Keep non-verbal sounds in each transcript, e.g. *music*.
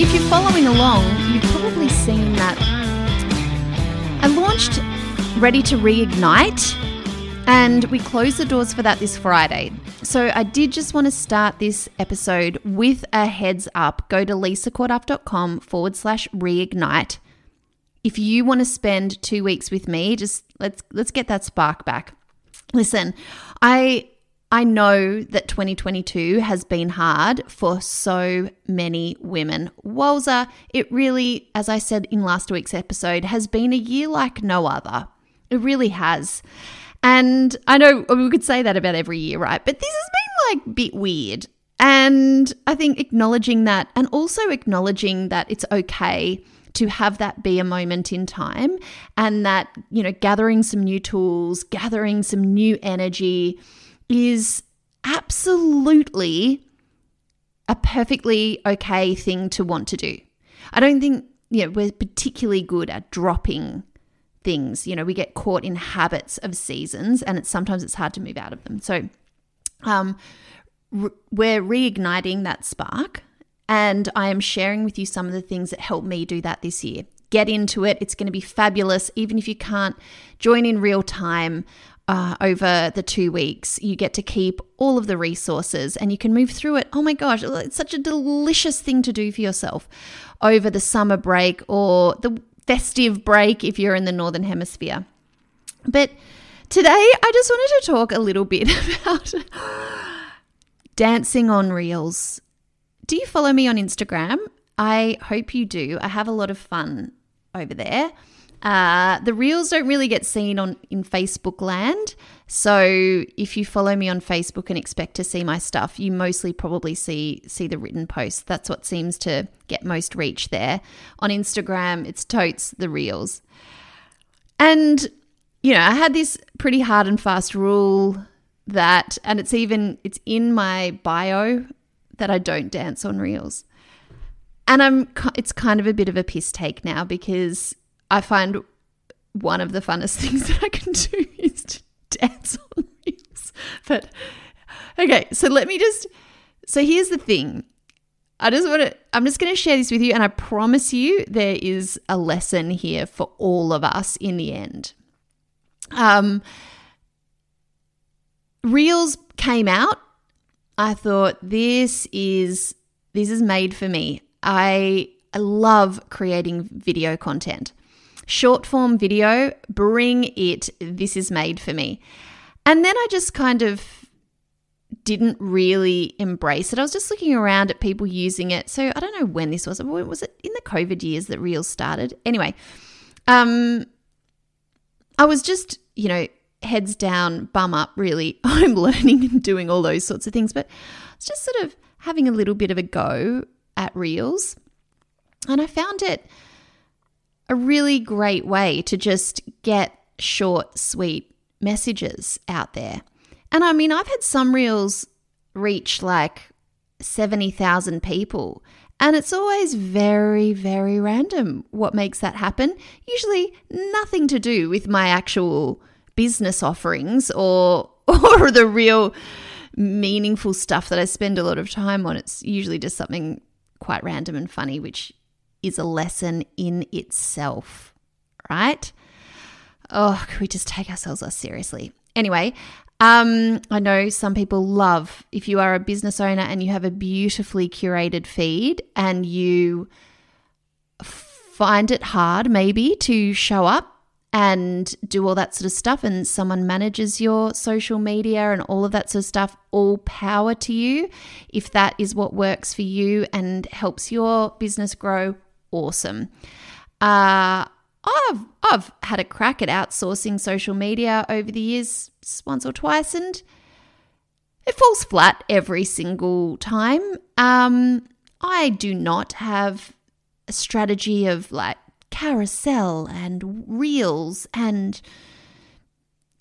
if you're following along, you've probably seen that I launched Ready to Reignite, and we closed the doors for that this Friday. So I did just want to start this episode with a heads up. Go to lisacorduff.com forward slash reignite. If you want to spend two weeks with me, just let's let's get that spark back. Listen, I I know that 2022 has been hard for so many women. Walza, it really, as I said in last week's episode, has been a year like no other. It really has. And I know we could say that about every year, right? But this has been like a bit weird. And I think acknowledging that and also acknowledging that it's okay to have that be a moment in time and that, you know, gathering some new tools, gathering some new energy is absolutely a perfectly okay thing to want to do. I don't think, you know, we're particularly good at dropping things. You know, we get caught in habits of seasons and it's sometimes it's hard to move out of them. So, um re- we're reigniting that spark and I am sharing with you some of the things that helped me do that this year. Get into it. It's going to be fabulous even if you can't join in real time uh, over the two weeks. You get to keep all of the resources and you can move through it. Oh my gosh, it's such a delicious thing to do for yourself over the summer break or the festive break if you're in the Northern Hemisphere. But today, I just wanted to talk a little bit *laughs* about dancing on reels. Do you follow me on Instagram? I hope you do. I have a lot of fun over there. Uh, the reels don't really get seen on in Facebook land. So if you follow me on Facebook and expect to see my stuff, you mostly probably see see the written posts. That's what seems to get most reach there. On Instagram, it's totes the reels. And you know, I had this pretty hard and fast rule that and it's even it's in my bio that I don't dance on reels. And I'm it's kind of a bit of a piss take now because I find one of the funnest *laughs* things that I can do is to dance on reels. But okay, so let me just. So here's the thing. I just want to. I'm just going to share this with you, and I promise you there is a lesson here for all of us in the end. Um, reels came out. I thought this is this is made for me. I I love creating video content short form video, bring it. This is made for me. And then I just kind of didn't really embrace it. I was just looking around at people using it. So I don't know when this was. Was it in the COVID years that Reels started? Anyway, um, I was just, you know, heads down, bum up, really. *laughs* I'm learning and doing all those sorts of things. But it's just sort of having a little bit of a go at Reels. And I found it a really great way to just get short, sweet messages out there. And I mean, I've had some reels reach like 70,000 people. And it's always very, very random what makes that happen. Usually nothing to do with my actual business offerings or *laughs* or the real meaningful stuff that I spend a lot of time on. It's usually just something quite random and funny, which is a lesson in itself, right? Oh, could we just take ourselves less seriously? Anyway, um, I know some people love if you are a business owner and you have a beautifully curated feed and you find it hard maybe to show up and do all that sort of stuff and someone manages your social media and all of that sort of stuff all power to you if that is what works for you and helps your business grow awesome. Uh, I've I've had a crack at outsourcing social media over the years, once or twice, and it falls flat every single time. Um, I do not have a strategy of like carousel and reels and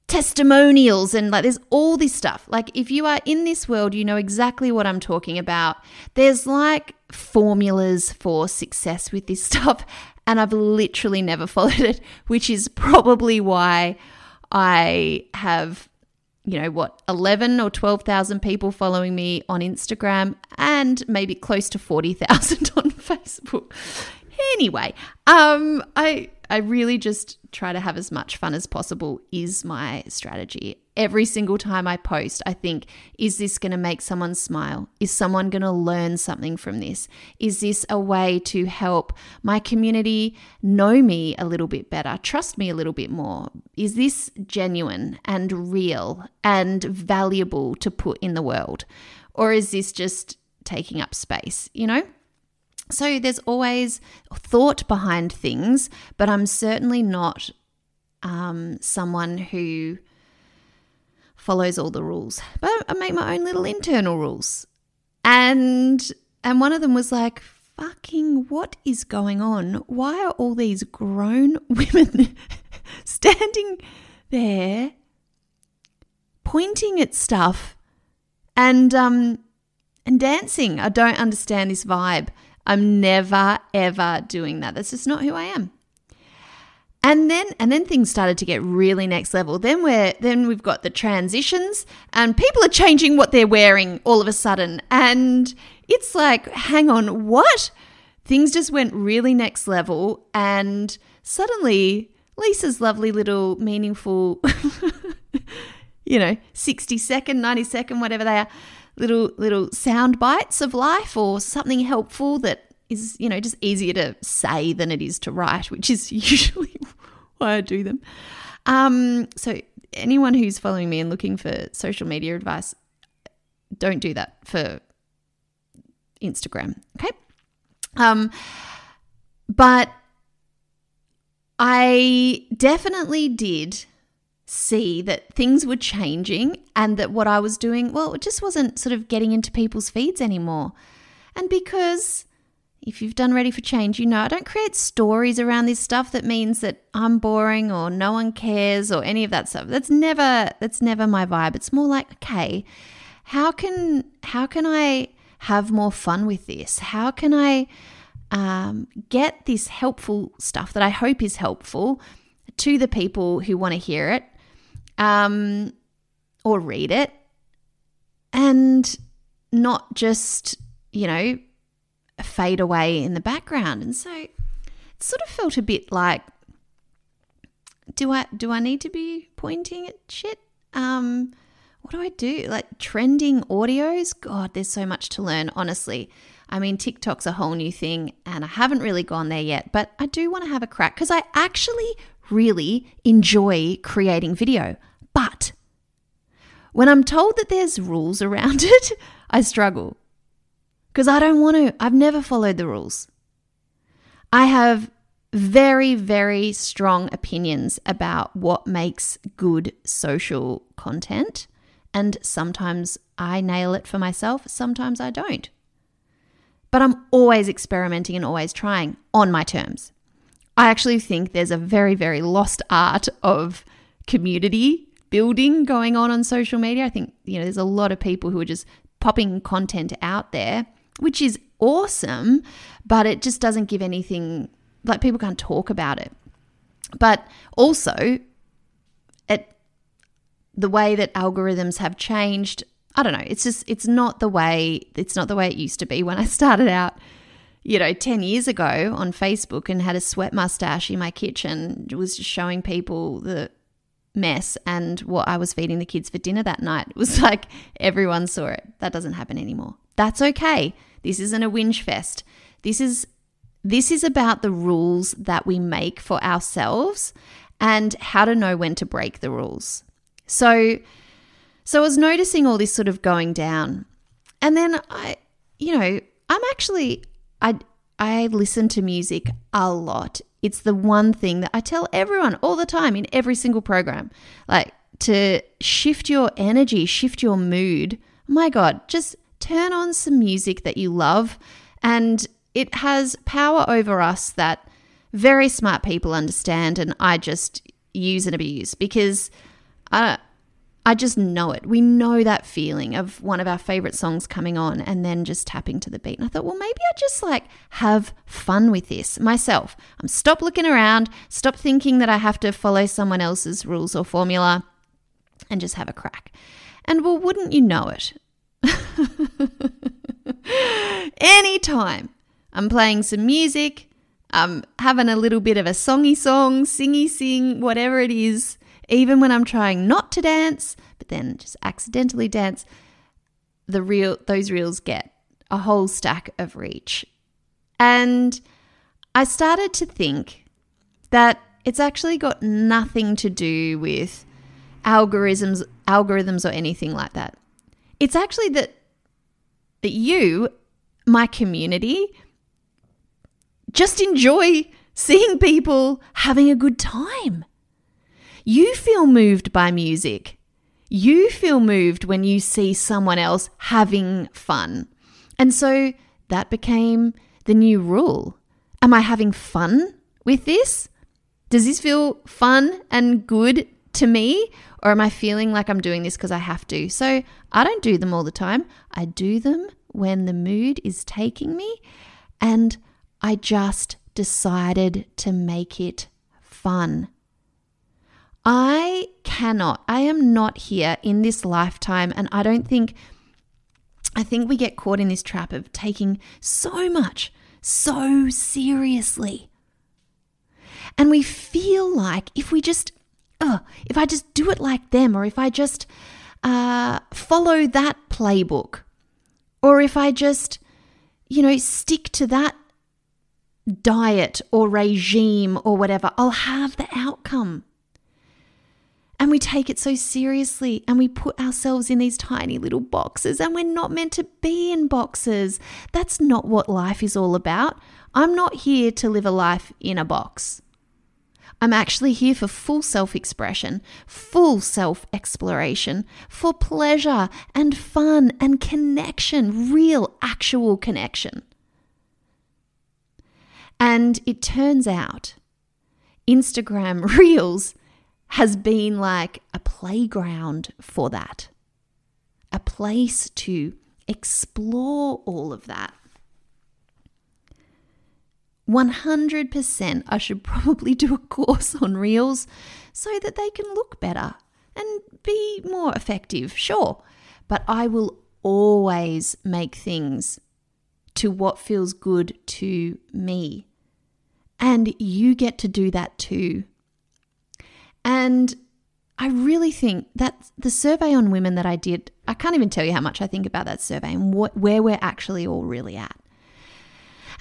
testimonials and like there's all this stuff. Like if you are in this world, you know exactly what I'm talking about. There's like formulas for success with this *laughs* stuff and I've literally never followed it, which is probably why I have you know what 11 or 12,000 people following me on Instagram and maybe close to 40,000 *laughs* on Facebook. Anyway, um I I really just try to have as much fun as possible is my strategy. Every single time I post, I think, is this going to make someone smile? Is someone going to learn something from this? Is this a way to help my community know me a little bit better, trust me a little bit more? Is this genuine and real and valuable to put in the world? Or is this just taking up space, you know? So there's always thought behind things, but I'm certainly not um, someone who follows all the rules. But I make my own little internal rules. And and one of them was like, fucking what is going on? Why are all these grown *laughs* women standing there pointing at stuff and um and dancing? I don't understand this vibe. I'm never ever doing that. That's just not who I am. And then and then things started to get really next level. Then we're then we've got the transitions and people are changing what they're wearing all of a sudden. And it's like, hang on, what? Things just went really next level and suddenly Lisa's lovely little meaningful *laughs* you know, 60 second, 90 second, whatever they are, little little sound bites of life or something helpful that is you know just easier to say than it is to write, which is *laughs* usually why I do them. Um, so anyone who's following me and looking for social media advice, don't do that for Instagram. Okay. Um, but I definitely did see that things were changing and that what I was doing, well, it just wasn't sort of getting into people's feeds anymore. And because if you've done Ready for Change, you know I don't create stories around this stuff that means that I'm boring or no one cares or any of that stuff. That's never that's never my vibe. It's more like, okay, how can how can I have more fun with this? How can I um, get this helpful stuff that I hope is helpful to the people who want to hear it um, or read it and not just, you know, fade away in the background. And so it sort of felt a bit like do I do I need to be pointing at shit? Um what do I do? Like trending audios? God, there's so much to learn, honestly. I mean, TikTok's a whole new thing and I haven't really gone there yet, but I do want to have a crack because I actually really enjoy creating video. But when I'm told that there's rules around *laughs* it, I struggle because I don't want to. I've never followed the rules. I have very, very strong opinions about what makes good social content. And sometimes I nail it for myself, sometimes I don't. But I'm always experimenting and always trying on my terms. I actually think there's a very, very lost art of community building going on on social media. I think, you know, there's a lot of people who are just popping content out there, which is awesome, but it just doesn't give anything, like people can't talk about it. But also, it, the way that algorithms have changed, I don't know, it's just, it's not the way, it's not the way it used to be when I started out you know, 10 years ago on Facebook and had a sweat mustache in my kitchen, was just showing people the mess and what I was feeding the kids for dinner that night. Was *laughs* like everyone saw it. That doesn't happen anymore. That's okay. This isn't a whinge fest. This is this is about the rules that we make for ourselves and how to know when to break the rules. So so I was noticing all this sort of going down. And then I you know, I'm actually I I listen to music a lot it's the one thing that I tell everyone all the time in every single program. Like to shift your energy, shift your mood. My God, just turn on some music that you love and it has power over us that very smart people understand, and I just use and abuse because I, I just know it. We know that feeling of one of our favorite songs coming on and then just tapping to the beat. And I thought, well, maybe I just like have fun with this myself. I'm stop looking around, stop thinking that I have to follow someone else's rules or formula, and just have a crack. And well, wouldn't you know it? *laughs* Anytime I'm playing some music, I'm having a little bit of a songy song, singy sing, whatever it is, even when I'm trying not to dance, but then just accidentally dance, the real those reels get a whole stack of reach. And I started to think that it's actually got nothing to do with algorithms algorithms or anything like that. It's actually that that you, my community, just enjoy seeing people having a good time. You feel moved by music. You feel moved when you see someone else having fun. And so that became the new rule. Am I having fun with this? Does this feel fun and good to me? Or am I feeling like I'm doing this because I have to? So I don't do them all the time. I do them when the mood is taking me and I just decided to make it fun. I cannot, I am not here in this lifetime, and I don't think, I think we get caught in this trap of taking so much so seriously. And we feel like if we just, uh, if I just do it like them, or if I just uh, follow that playbook, or if I just, you know, stick to that diet or regime or whatever, I'll have the outcome. And we take it so seriously and we put ourselves in these tiny little boxes, and we're not meant to be in boxes. That's not what life is all about. I'm not here to live a life in a box. I'm actually here for full self expression, full self exploration, for pleasure and fun and connection, real, actual connection. And it turns out Instagram *laughs* Reels has been like a playground for that, a place to explore all of that. 100% I should probably do a course on Reels so that they can look better and be more effective, sure. But I will always make things to what feels good to me. And you get to do that too. And I really think that the survey on women that I did, I can't even tell you how much I think about that survey and what, where we're actually all really at.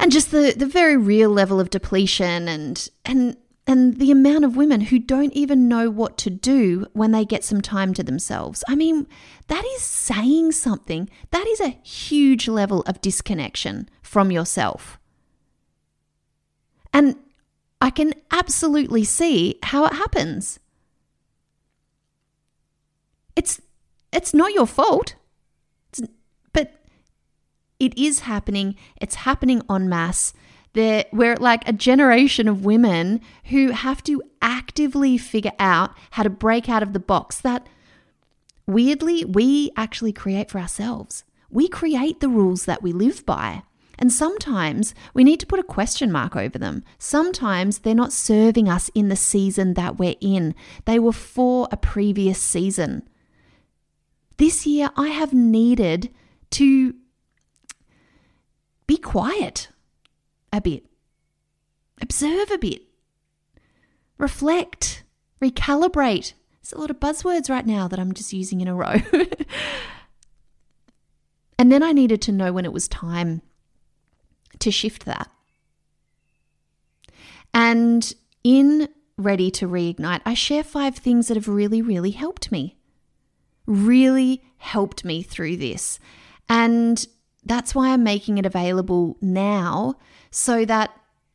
And just the, the very real level of depletion and, and, and the amount of women who don't even know what to do when they get some time to themselves. I mean, that is saying something. That is a huge level of disconnection from yourself. And I can absolutely see how it happens. It's it's not your fault. It's, but it is happening. It's happening en masse. There, we're like a generation of women who have to actively figure out how to break out of the box that weirdly we actually create for ourselves. We create the rules that we live by. And sometimes we need to put a question mark over them. Sometimes they're not serving us in the season that we're in, they were for a previous season. This year, I have needed to be quiet a bit, observe a bit, reflect, recalibrate. It's a lot of buzzwords right now that I'm just using in a row. *laughs* and then I needed to know when it was time to shift that. And in Ready to Reignite, I share five things that have really, really helped me. Really helped me through this. And that's why I'm making it available now so that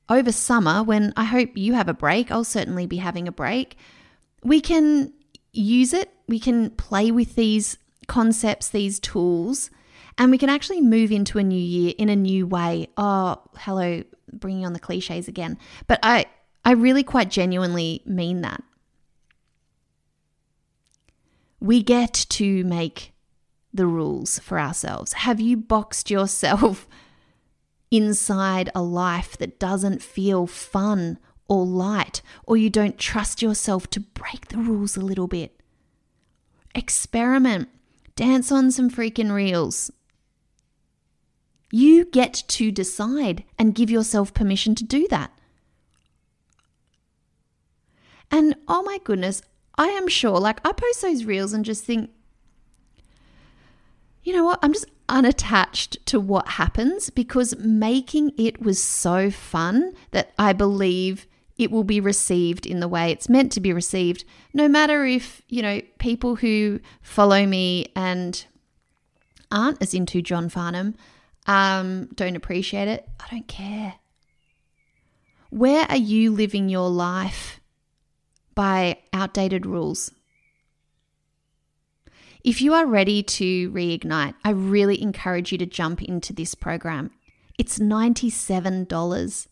over summer, when I hope you have a break, I'll certainly be having a break, we can use it, we can play with these concepts, these tools, And we can actually move into a new year in a new way. Oh, hello, bringing on the cliches again. But I, I really quite genuinely mean that. We get to make the rules for ourselves. Have you boxed yourself *laughs* inside a life that doesn't feel fun or light, or you don't trust yourself to break the rules a little bit? Experiment, dance on some freaking reels. You get to decide and give yourself permission to do that. And oh my goodness, I am sure, like, I post those reels and just think, you know what? I'm just unattached to what happens because making it was so fun that I believe it will be received in the way it's meant to be received, no matter if, you know, people who follow me and aren't as into John Farnham um, don't appreciate it. I don't care. Where are you living your life by outdated rules? If you are ready to reignite, I really encourage you to jump into this program. It's $97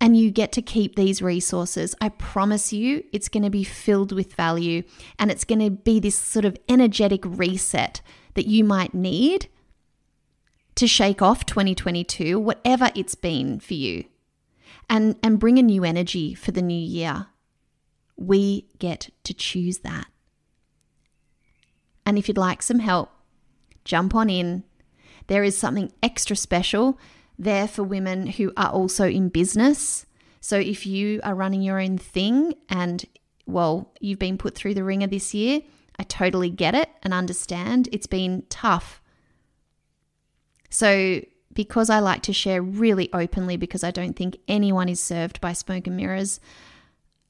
and you get to keep these resources. I promise you, it's going to be filled with value and it's going to be this sort of energetic reset that you might need to shake off 2022, whatever it's been for you, and, and bring a new energy for the new year. We get to choose that. And if you'd like some help, jump on in. There is something extra special there for women who are also in business. So if you are running your own thing and, well, you've been put through the ringer this year, I totally get it and understand. It's been tough. So, because I like to share really openly, because I don't think anyone is served by smoke and mirrors,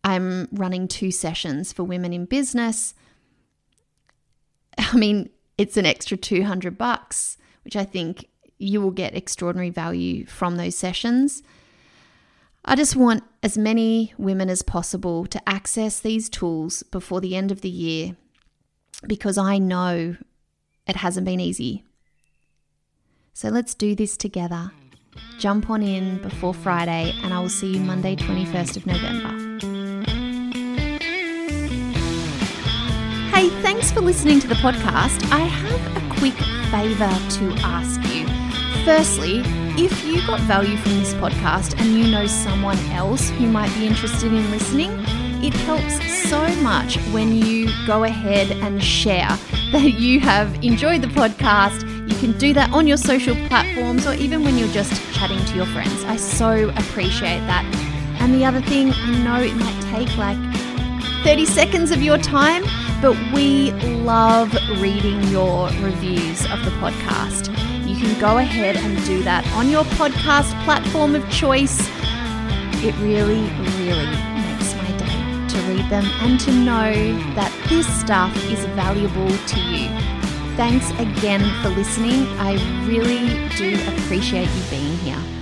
I'm running two sessions for women in business I mean, it's an extra 200 bucks, which I think you will get extraordinary value from those sessions. I just want as many women as possible to access these tools before the end of the year because I know it hasn't been easy. So let's do this together. Jump on in before Friday, and I will see you Monday, 21st of November. Hey, thanks for listening to the podcast. I have a quick favour to ask you. Firstly, if you got value from this podcast and you know someone else who might be interested in listening, it helps so much when you go ahead and share that you have enjoyed the podcast. Can do that on your social platforms or even when you're just chatting to your friends. I so appreciate that. And the other thing, I know it might take like 30 seconds of your time, but we love reading your reviews of the podcast. You can go ahead and do that on your podcast platform of choice. It really, really makes my day to read them and to know that this stuff is valuable to you. Thanks again for listening. I really do appreciate you being here.